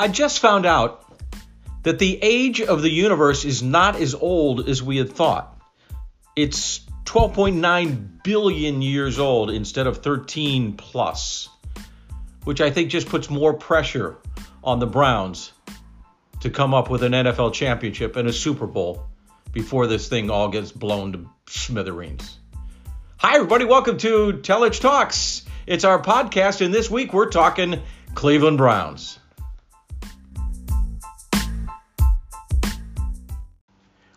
I just found out that the age of the universe is not as old as we had thought. It's 12.9 billion years old instead of 13 plus, which I think just puts more pressure on the Browns to come up with an NFL championship and a Super Bowl before this thing all gets blown to smithereens. Hi, everybody. Welcome to Telich Talks. It's our podcast, and this week we're talking Cleveland Browns.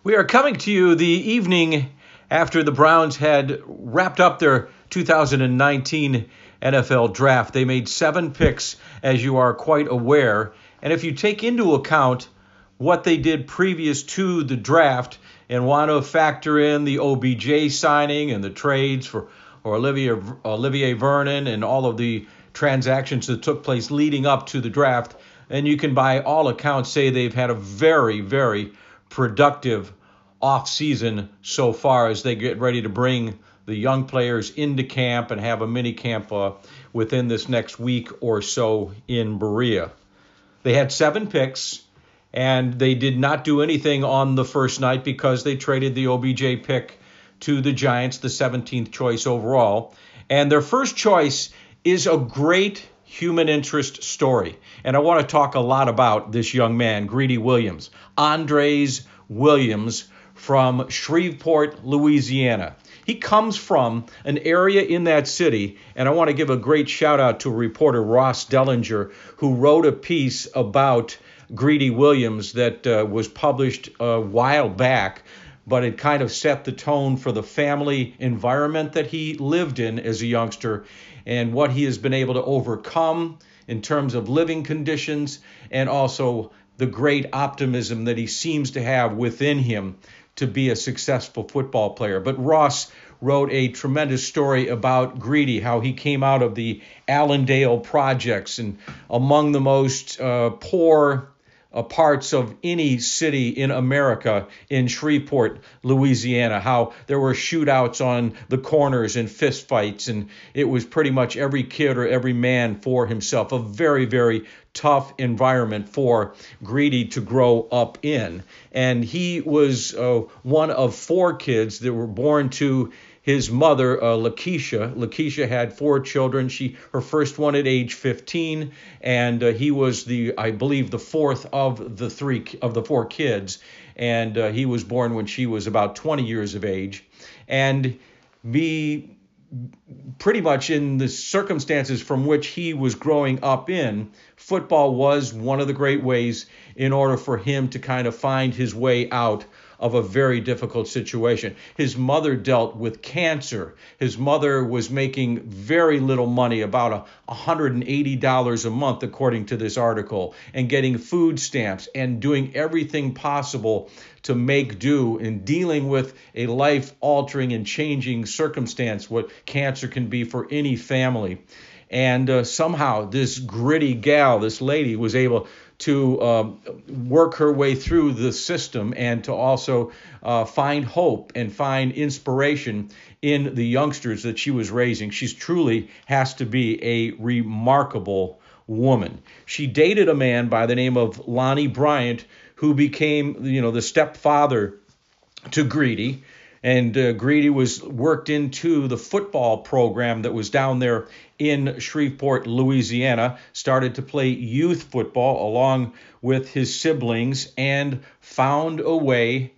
We are coming to you the evening after the Browns had wrapped up their 2019 NFL draft. They made seven picks, as you are quite aware. And if you take into account what they did previous to the draft and want to factor in the OBJ signing and the trades for or Olivier, Olivier Vernon and all of the transactions that took place leading up to the draft, and you can by all accounts say they've had a very, very productive off season so far as they get ready to bring the young players into camp and have a mini camp uh, within this next week or so in Berea. They had seven picks, and they did not do anything on the first night because they traded the OBJ pick to the Giants, the 17th choice overall. And their first choice is a great human interest story. And I want to talk a lot about this young man, Greedy Williams. Andraez Williams from Shreveport, Louisiana. He comes from an area in that city, and I want to give a great shout out to reporter Ross Dellenger, who wrote a piece about Greedy Williams that uh, was published a while back, but it kind of set the tone for the family environment that he lived in as a youngster and what he has been able to overcome in terms of living conditions and also the great optimism that he seems to have within him to be a successful football player. But Ross wrote a tremendous story about Greedy, how he came out of the Allendale projects and among the most uh, poor parts of any city in America in Shreveport, Louisiana, how there were shootouts on the corners and fistfights, and it was pretty much every kid or every man for himself. A very, very tough environment for Greedy to grow up in. And he was uh, one of four kids that were born to his mother, uh, Lakeisha. Lakeisha had four children. She her first one at age 15, and uh, he was the I believe the fourth of the three of the four kids, and uh, he was born when she was about 20 years of age, and be pretty much in the circumstances from which he was growing up in, football was one of the great ways in order for him to kind of find his way out of a very difficult situation. His mother dealt with cancer. His mother was making very little money, about $180 a month, according to this article, and getting food stamps and doing everything possible to make do in dealing with a life altering and changing circumstance, what cancer can be for any family. And uh, somehow, this gritty gal, this lady, was able to uh, work her way through the system and to also uh, find hope and find inspiration in the youngsters that she was raising. She's truly has to be a remarkable woman. She dated a man by the name of Lonnie Bryant, who became, you know, the stepfather to Greedy and uh, Greedy was worked into the football program that was down there in Shreveport, Louisiana, started to play youth football along with his siblings, and found a way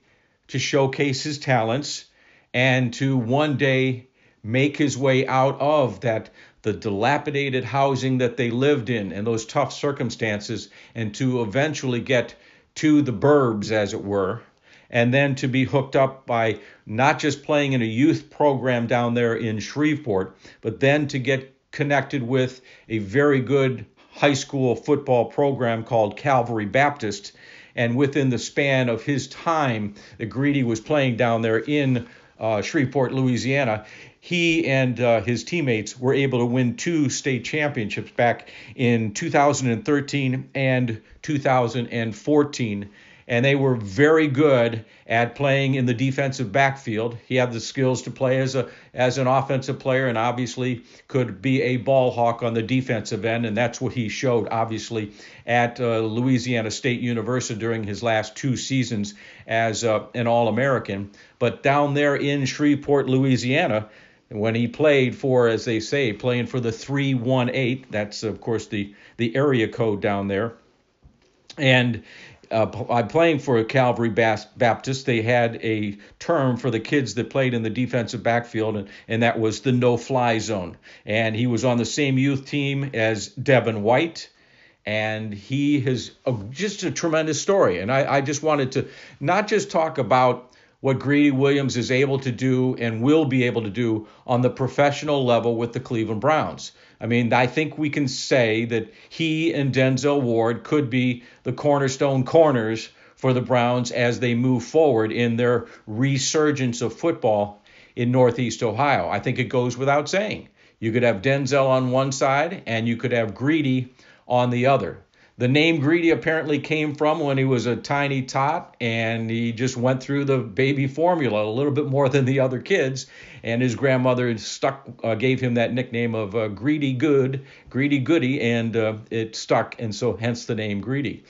to showcase his talents and to one day make his way out of that the dilapidated housing that they lived in and those tough circumstances and to eventually get to the burbs as it were and then to be hooked up by not just playing in a youth program down there in Shreveport, but then to get connected with a very good high school football program called Calvary Baptist. And within the span of his time that Greedy was playing down there in uh, Shreveport, Louisiana, he and uh, his teammates were able to win two state championships back in 2013 and 2014 and they were very good at playing in the defensive backfield. He had the skills to play as a as an offensive player, and obviously could be a ball hawk on the defensive end, and that's what he showed obviously at uh, Louisiana State University during his last two seasons as uh, an All-American. But down there in Shreveport, Louisiana. When he played for, as they say, playing for the 318, that's of course the the area code down there, and uh, I'm playing for a Calvary Baptist. They had a term for the kids that played in the defensive backfield, and, and that was the no fly zone. And he was on the same youth team as Devin White. And he has a, just a tremendous story. And I, I just wanted to not just talk about what Greedy Williams is able to do and will be able to do on the professional level with the Cleveland Browns. I mean, I think we can say that he and Denzel Ward could be the cornerstone corners for the Browns as they move forward in their resurgence of football in Northeast Ohio. I think it goes without saying. You could have Denzel on one side and you could have Greedy on the other. The name Greedy apparently came from when he was a tiny tot and he just went through the baby formula a little bit more than the other kids. And his grandmother stuck, uh, gave him that nickname of uh, Greedy Good, Greedy Goody, and uh, it stuck, and so hence the name Greedy.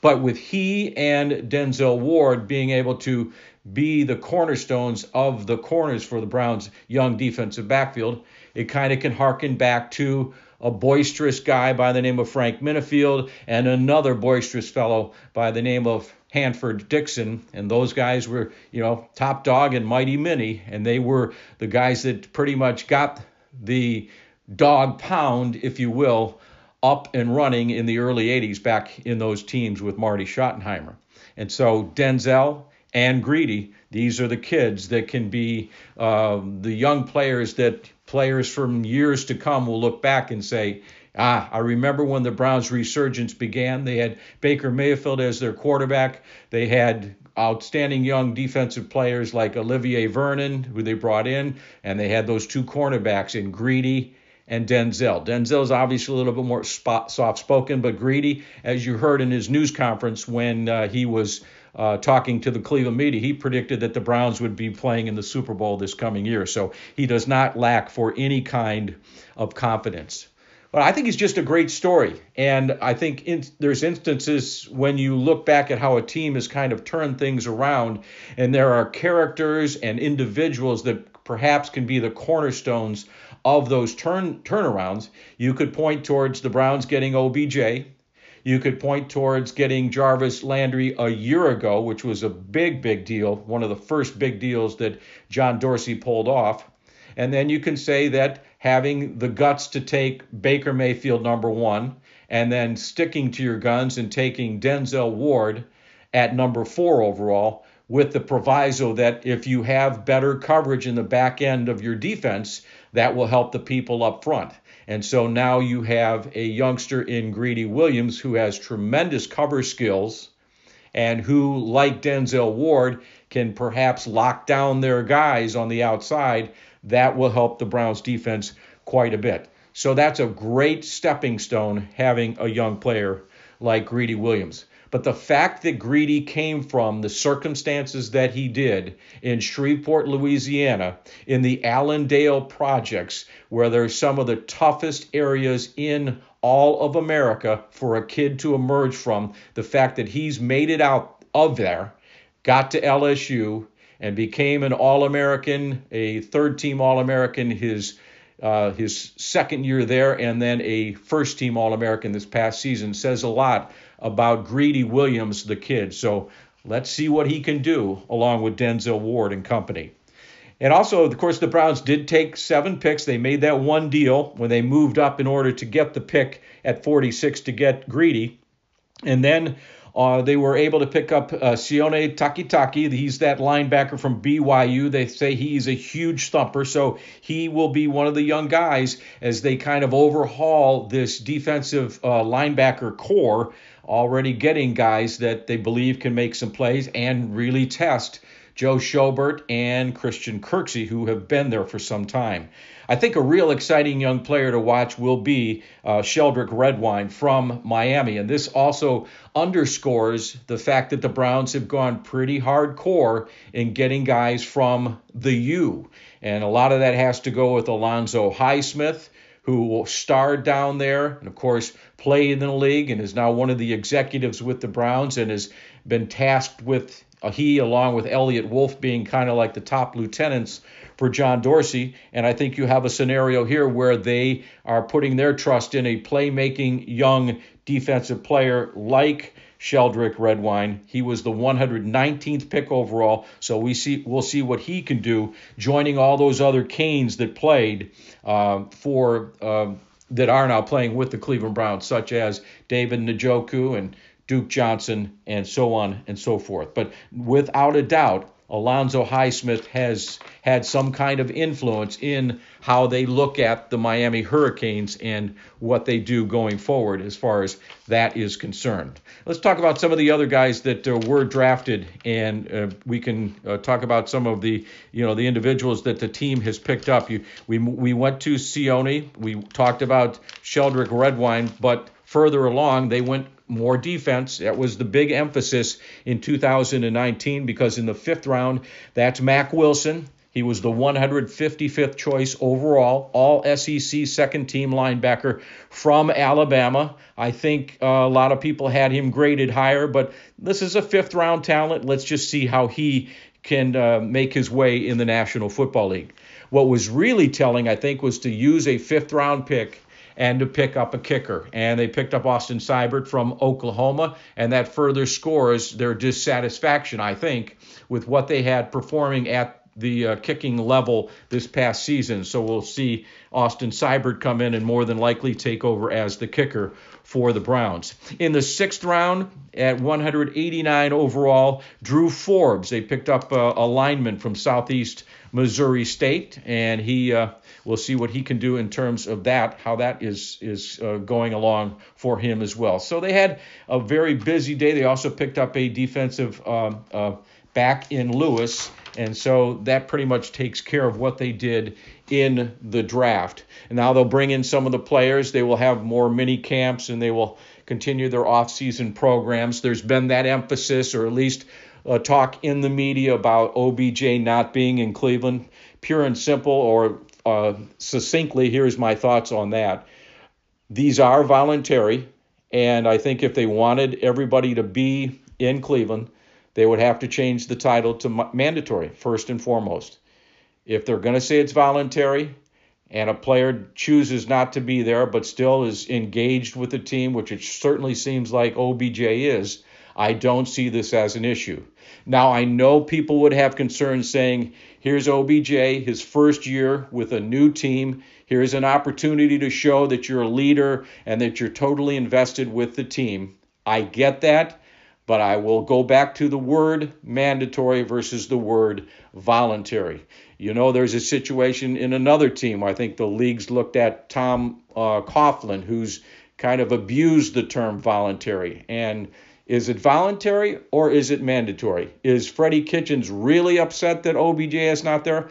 But with he and Denzel Ward being able to be the cornerstones of the corners for the Browns' young defensive backfield, it kind of can harken back to a boisterous guy by the name of Frank Minnifield and another boisterous fellow by the name of Hanford Dixon, and those guys were, you know, top dog and mighty mini, and they were the guys that pretty much got the dog pound, if you will, up and running in the early 80s back in those teams with Marty Schottenheimer. And so Denzel and Greedy, these are the kids that can be uh, the young players that players from years to come will look back and say, Ah, I remember when the Browns' resurgence began. They had Baker Mayfield as their quarterback. They had outstanding young defensive players like Olivier Vernon, who they brought in, and they had those two cornerbacks in Greedy and Denzel. Denzel's obviously a little bit more soft spoken, but Greedy, as you heard in his news conference when uh, he was uh, talking to the Cleveland media, he predicted that the Browns would be playing in the Super Bowl this coming year. So he does not lack for any kind of confidence. But I think he's just a great story. And I think in, there's instances when you look back at how a team has kind of turned things around, and there are characters and individuals that perhaps can be the cornerstones of those turn turnarounds. You could point towards the Browns getting OBJ. You could point towards getting Jarvis Landry a year ago, which was a big, big deal, one of the first big deals that John Dorsey pulled off. And then you can say that having the guts to take Baker Mayfield number one, and then sticking to your guns and taking Denzel Ward at number four overall, with the proviso that if you have better coverage in the back end of your defense, that will help the people up front. And so now you have a youngster in Greedy Williams who has tremendous cover skills and who, like Denzel Ward, can perhaps lock down their guys on the outside. That will help the Browns defense quite a bit. So that's a great stepping stone having a young player like Greedy Williams. But the fact that Greedy came from the circumstances that he did in Shreveport, Louisiana, in the Allendale projects, where there's some of the toughest areas in all of America for a kid to emerge from, the fact that he's made it out of there, got to LSU, and became an All American, a third team All American his uh, his second year there, and then a first team All American this past season says a lot about Greedy Williams, the kid. So let's see what he can do along with Denzel Ward and company. And also, of course, the Browns did take seven picks. They made that one deal when they moved up in order to get the pick at 46 to get Greedy. And then uh, they were able to pick up uh, Sione Takitaki. He's that linebacker from BYU. They say he's a huge thumper, so he will be one of the young guys as they kind of overhaul this defensive uh, linebacker corps, already getting guys that they believe can make some plays and really test Joe Schobert and Christian Kirksey, who have been there for some time. I think a real exciting young player to watch will be uh, Sheldrick Redwine from Miami. And this also underscores the fact that the Browns have gone pretty hardcore in getting guys from the U. And a lot of that has to go with Alonzo Highsmith who starred down there and, of course, played in the league and is now one of the executives with the Browns and has been tasked with he, along with Eliot Wolf, being kind of like the top lieutenants for John Dorsey. And I think you have a scenario here where they are putting their trust in a playmaking young defensive player like Sheldrick Redwine. He was the 119th pick overall, so we see we'll see what he can do, joining all those other Canes that played uh, for uh, that are now playing with the Cleveland Browns, such as David Njoku and Duke Johnson and so on and so forth. But without a doubt, Alonzo Highsmith has had some kind of influence in how they look at the Miami Hurricanes and what they do going forward as far as that is concerned. Let's talk about some of the other guys that uh, were drafted, and uh, we can uh, talk about some of the you know the individuals that the team has picked up. You, we we went to Sione, we talked about Sheldrick Redwine, but further along they went more defense. That was the big emphasis in 2019 because in the fifth round, that's Mack Wilson. He was the 155th choice overall, all SEC second team linebacker from Alabama. I think uh, a lot of people had him graded higher, but this is a fifth round talent. Let's just see how he can uh, make his way in the National Football League. What was really telling, I think, was to use a fifth round pick and to pick up a kicker. And they picked up Austin Seibert from Oklahoma, and that further scores their dissatisfaction, I think, with what they had performing at the uh, kicking level this past season. So we'll see Austin Seibert come in and more than likely take over as the kicker for the Browns. In the sixth round, at 189 overall, Drew Forbes. They picked up uh, a lineman from Southeast Missouri State, and he uh, we'll see what he can do in terms of that, how that is is uh, going along for him as well. So they had a very busy day. They also picked up a defensive um, uh, back in Lewis, and so that pretty much takes care of what they did in the draft. And now they'll bring in some of the players. They will have more mini camps, and they will continue their off-season programs. There's been that emphasis, or at least uh, talk in the media about OBJ not being in Cleveland. Pure and simple, or uh, succinctly, here's my thoughts on that. These are voluntary, and I think if they wanted everybody to be in Cleveland, they would have to change the title to mandatory, first and foremost. If they're going to say it's voluntary, and a player chooses not to be there but still is engaged with the team, which it certainly seems like OBJ is, I don't see this as an issue. Now, I know people would have concerns saying, here's OBJ, his first year with a new team. Here's an opportunity to show that you're a leader and that you're totally invested with the team. I get that, but I will go back to the word mandatory versus the word voluntary. You know, there's a situation in another team. I think the league's looked at Tom uh, Coughlin, who's kind of abused the term voluntary. And is it voluntary or is it mandatory? Is Freddie Kitchens really upset that OBJ is not there?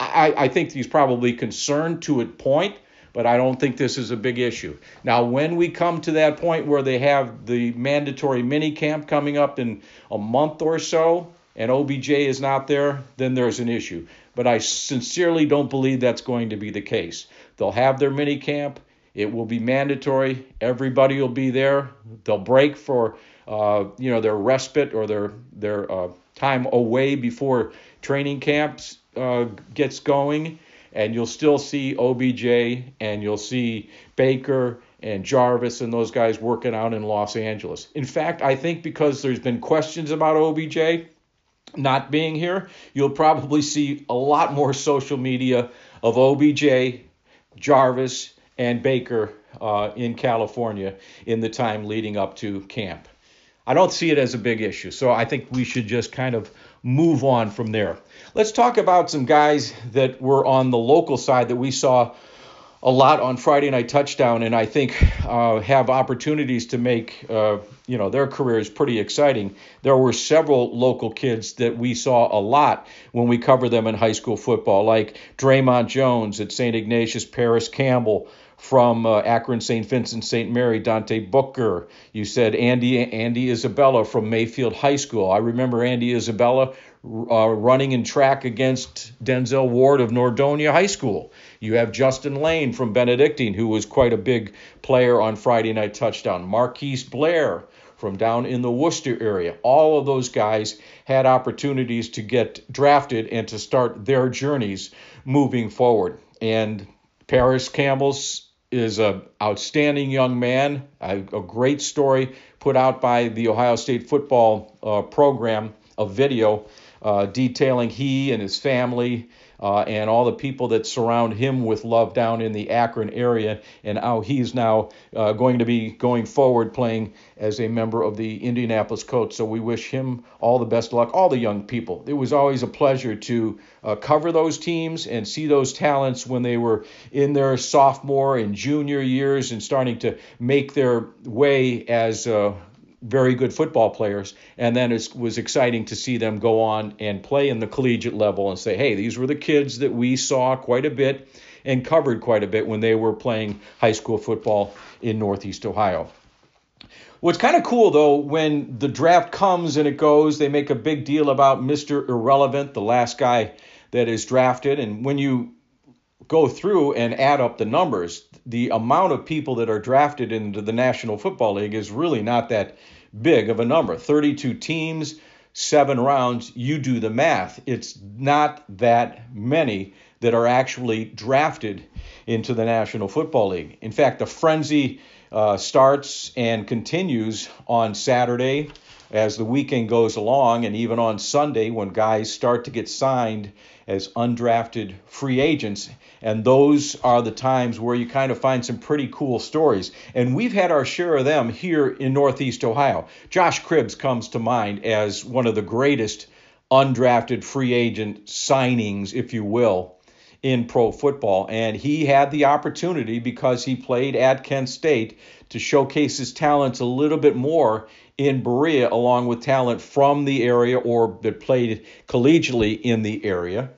I, I think he's probably concerned to a point, but I don't think this is a big issue. Now, when we come to that point where they have the mandatory mini camp coming up in a month or so, and OBJ is not there, then there's an issue. But I sincerely don't believe that's going to be the case. They'll have their mini camp. It will be mandatory. Everybody will be there. They'll break for uh, you know their respite or their their uh, time away before training camps uh, gets going, and you'll still see OBJ and you'll see Baker and Jarvis and those guys working out in Los Angeles. In fact, I think because there's been questions about OBJ not being here, you'll probably see a lot more social media of OBJ, Jarvis, and Baker uh, in California in the time leading up to camp. I don't see it as a big issue. So I think we should just kind of move on from there. Let's talk about some guys that were on the local side that we saw a lot on Friday Night Touchdown, and I think uh, have opportunities to make uh, you know their careers pretty exciting. There were several local kids that we saw a lot when we covered them in high school football, like Dre'Mont Jones at St. Ignatius, Parris Campbell from uh, Akron St. Vincent St. Mary, Dante Booker. You said Andy Andy Isabella from Mayfield High School. I remember Andy Isabella uh, running in track against Denzel Ward of Nordonia High School. You have Justin Layne from Benedictine, who was quite a big player on Friday Night Touchdown. Marquise Blair from down in the Wooster area. All of those guys had opportunities to get drafted and to start their journeys moving forward. And Parris Campbell's is an outstanding young man, a, a, great story put out by the Ohio State football uh, program, a video uh, detailing he and his family uh, and all the people that surround him with love down in the Akron area, and how he's now uh, going to be going forward playing as a member of the Indianapolis Colts. So we wish him all the best luck, all the young people. It was always a pleasure to uh, cover those teams and see those talents when they were in their sophomore and junior years and starting to make their way as uh, very good football players. And then it was exciting to see them go on and play in the collegiate level and say, hey, these were the kids that we saw quite a bit and covered quite a bit when they were playing high school football in Northeast Ohio. What's kind of cool though, when the draft comes and it goes, they make a big deal about Mr. Irrelevant, the last guy that is drafted. And when you go through and add up the numbers, the amount of people that are drafted into the National Football League is really not that big of a number. 32 teams, seven rounds, you do the math. It's not that many that are actually drafted into the National Football League. In fact, the frenzy uh, starts and continues on Saturday as the weekend goes along, and even on Sunday when guys start to get signed as undrafted free agents. And those are the times where you kind of find some pretty cool stories. And we've had our share of them here in Northeast Ohio. Josh Cribbs comes to mind as one of the greatest undrafted free agent signings, if you will, in pro football. And he had the opportunity because he played at Kent State to showcase his talents a little bit more in Berea, along with talent from the area or that played collegiately in the area.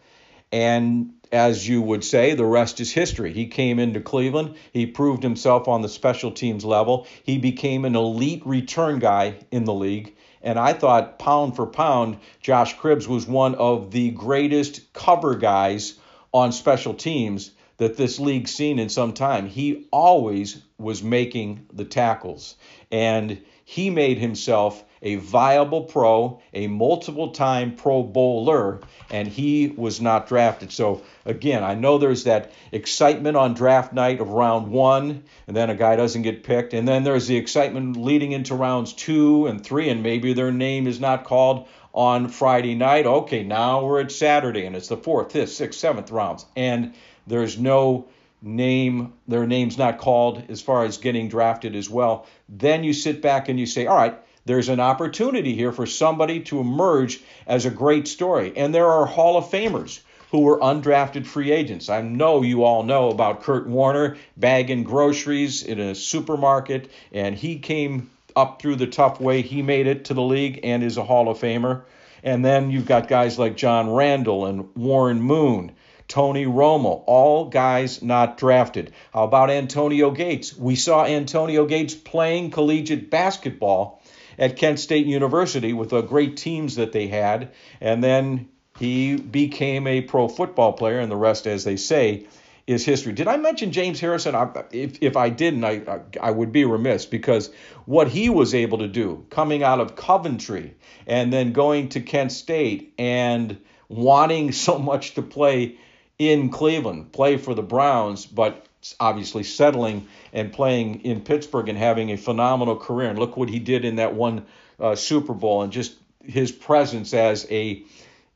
And as you would say, the rest is history. He came into Cleveland, he proved himself on the special teams level, he became an elite return guy in the league. And I thought, pound for pound, Josh Cribbs was one of the greatest cover guys on special teams that this league's seen in some time. He always was making the tackles. And he made himself a viable pro, a multiple time Pro Bowler, and he was not drafted. So, again, I know there's that excitement on draft night of round one, and then a guy doesn't get picked. And then there's the excitement leading into rounds two and three, and maybe their name is not called on Friday night. Okay, now we're at Saturday, and it's the fourth, fifth, sixth, seventh rounds. And there's no name, their name's not called as far as getting drafted as well. Then you sit back and you say, all right, there's an opportunity here for somebody to emerge as a great story. And there are Hall of Famers who were undrafted free agents. I know you all know about Kurt Warner bagging groceries in a supermarket, and he came up through the tough way. He made it to the league and is a Hall of Famer. And then you've got guys like John Randle and Warren Moon Tony Romo, all guys not drafted. How about Antonio Gates? We saw Antonio Gates playing collegiate basketball at Kent State University with the great teams that they had, and then he became a pro football player, and the rest, as they say, is history. Did I mention James Harrison? If, if I didn't, I, I would be remiss because what he was able to do coming out of Coventry and then going to Kent State and wanting so much to play in Cleveland, play for the Browns, but obviously settling and playing in Pittsburgh and having a phenomenal career. And look what he did in that one uh, Super Bowl and just his presence as a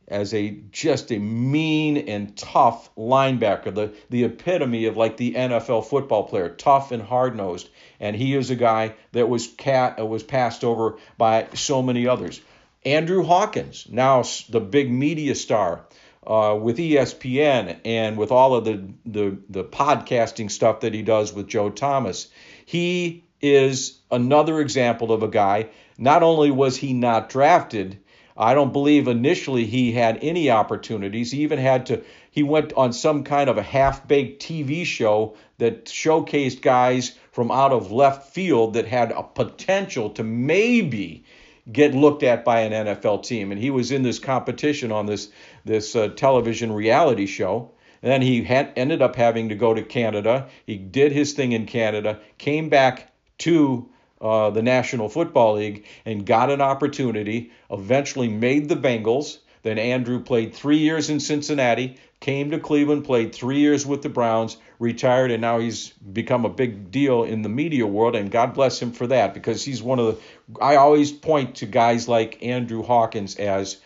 as a just a mean and tough linebacker, the the epitome of like the NFL football player, tough and hard nosed. And he is a guy that was cat uh, was passed over by so many others. Andrew Hawkins, now the big media star uh, with ESPN and with all of the, the the podcasting stuff that he does with Joe Thomas. He is another example of a guy. Not only was he not drafted, I don't believe initially he had any opportunities. He even had to, he went on some kind of a half baked TV show that showcased guys from out of left field that had a potential to maybe get looked at by an NFL team. And he was in this competition on this, this uh, television reality show. And then he had, ended up having to go to Canada. He did his thing in Canada, came back to uh, the National Football League and got an opportunity, eventually made the Bengals. Then Andrew played three years in Cincinnati, came to Cleveland, played three years with the Browns, retired, and now he's become a big deal in the media world. And God bless him for that because he's one of the. I always point to guys like Andrew Hawkins as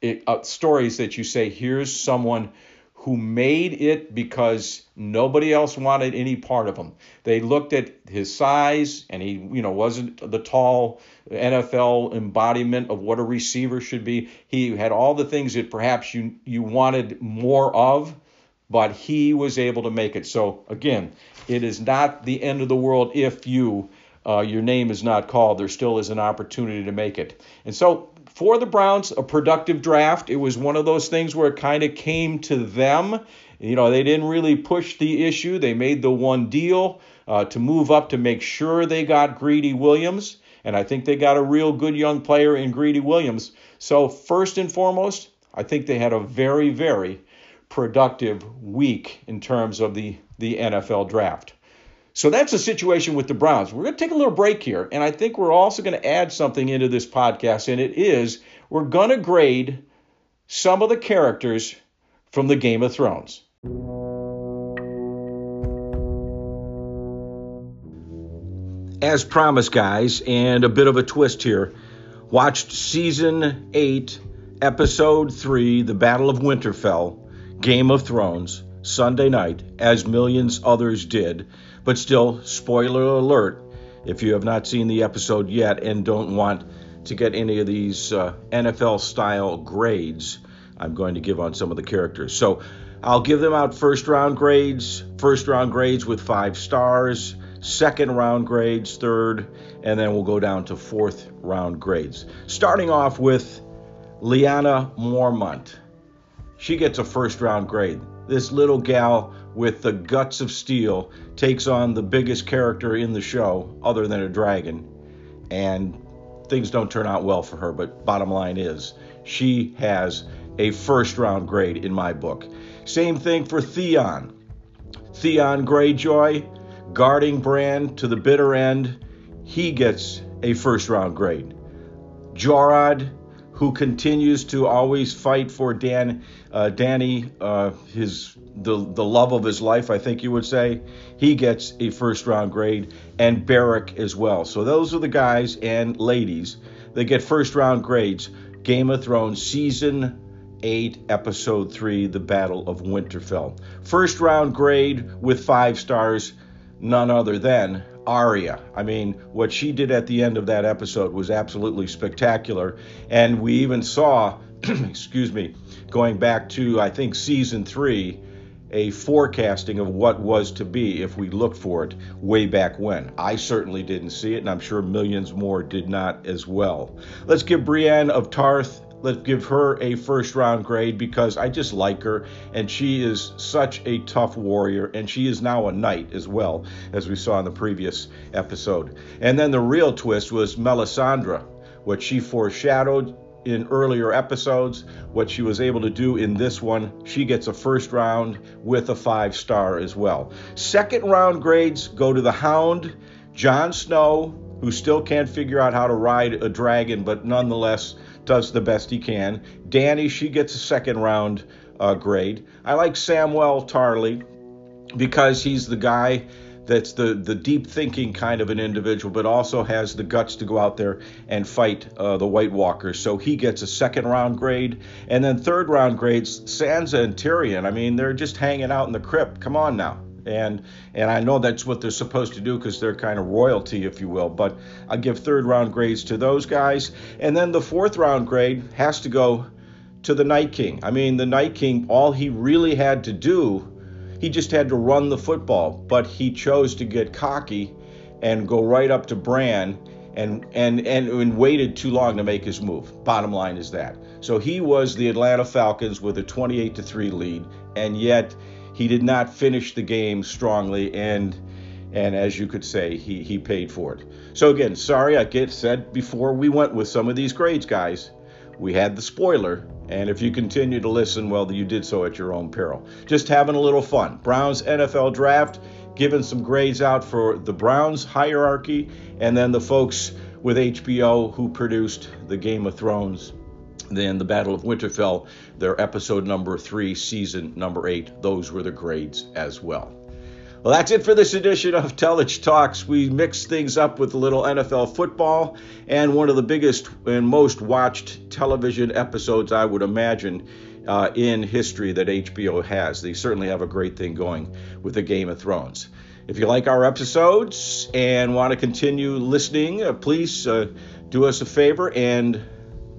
it, uh, stories that you say, here's someone who made it because nobody else wanted any part of him. They looked at his size and he, you know, wasn't the tall NFL embodiment of what a receiver should be. He had all the things that perhaps you you wanted more of, but he was able to make it. So again, it is not the end of the world if you uh, your name is not called. There still is an opportunity to make it. And so for the Browns, a productive draft. It was one of those things where it kind of came to them. You know, they didn't really push the issue. They made the one deal uh, to move up to make sure they got Greedy Williams. And I think they got a real good young player in Greedy Williams. So, first and foremost, I think they had a very, very productive week in terms of the, the NFL draft. So that's the situation with the Browns. We're going to take a little break here, and I think we're also going to add something into this podcast, and it is we're going to grade some of the characters from the Game of Thrones. As promised, guys, and a bit of a twist here, watched season 8, episode 3, The Battle of Winterfell, Game of Thrones, Sunday night, as millions others did. But still, spoiler alert if you have not seen the episode yet and don't want to get any of these uh, NFL style grades, I'm going to give on some of the characters. So I'll give them out first round grades, first round grades with five stars, second round grades, third, and then we'll go down to fourth round grades. Starting off with Lyanna Mormont. She gets a first round grade. This little gal with the guts of steel takes on the biggest character in the show, other than a dragon, and things don't turn out well for her. But bottom line is, she has a first round grade in my book. Same thing for Theon. Theon Greyjoy, guarding Bran to the bitter end, he gets a first round grade. Jorah, who continues to always fight for Dan, uh, Dany, uh, his the the love of his life, I think you would say, he gets a first round grade, and Beric as well. So those are the guys and ladies that get first round grades. Game of Thrones season 8, episode 3, The Battle of Winterfell. First round grade with 5 stars, none other than Arya. I mean, what she did at the end of that episode was absolutely spectacular. And we even saw, excuse me, going back to, I think, season three, a forecasting of what was to be if we looked for it way back when. I certainly didn't see it, and I'm sure millions more did not as well. Let's give Brienne of Tarth let's give her a first round grade because I just like her and she is such a tough warrior and she is now a knight as well as we saw in the previous episode. And then the real twist was Melisandre, what she foreshadowed in earlier episodes, what she was able to do in this one. She gets a first round with a five star as well. Second round grades go to the Hound, Jon Snow, who still can't figure out how to ride a dragon, but nonetheless does the best he can. Dany, she gets a second round uh, grade. I like Samwell Tarly because he's the guy that's the, the deep thinking kind of an individual, but also has the guts to go out there and fight uh, the White Walkers. So he gets a second round grade. And then third round grades, Sansa and Tyrion. I mean, they're just hanging out in the crypt. Come on now and and I know that's what they're supposed to do because they're kind of royalty, if you will. But I give third round grades to those guys, and then the fourth round grade has to go to the Night King. I mean, the Night King, all he really had to do, he just had to run the football, but he chose to get cocky and go right up to Bran and, and, and, and waited too long to make his move. Bottom line is that. So he was the Atlanta Falcons with a 28 to 3 lead, and yet he did not finish the game strongly and and as you could say, he, he paid for it. So again, sorry, I get said before we went with some of these grades, guys. We had the spoiler, and if you continue to listen, well, you did so at your own peril. Just having a little fun. Browns NFL draft, giving some grades out for the Browns hierarchy, and then the folks with HBO who produced the Game of Thrones, then the Battle of Winterfell, their episode number three, season number eight. Those were the grades as well. Well, that's it for this edition of Telich Talks. We mix things up with a little NFL football and one of the biggest and most watched television episodes I would imagine uh, in history that HBO has. They certainly have a great thing going with the Game of Thrones. If you like our episodes and want to continue listening, uh, please uh, do us a favor and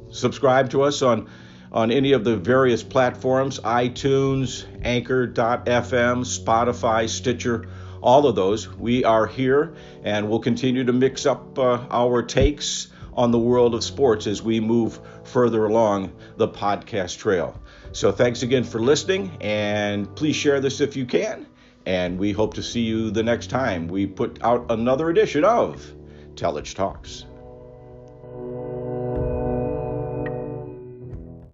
subscribe to us on on any of the various platforms iTunes, Anchor.fm, Spotify, Stitcher, all of those. We are here and we'll continue to mix up uh, our takes on the world of sports as we move further along the podcast trail. So thanks again for listening and please share this if you can. And we hope to see you the next time we put out another edition of Telich Talks.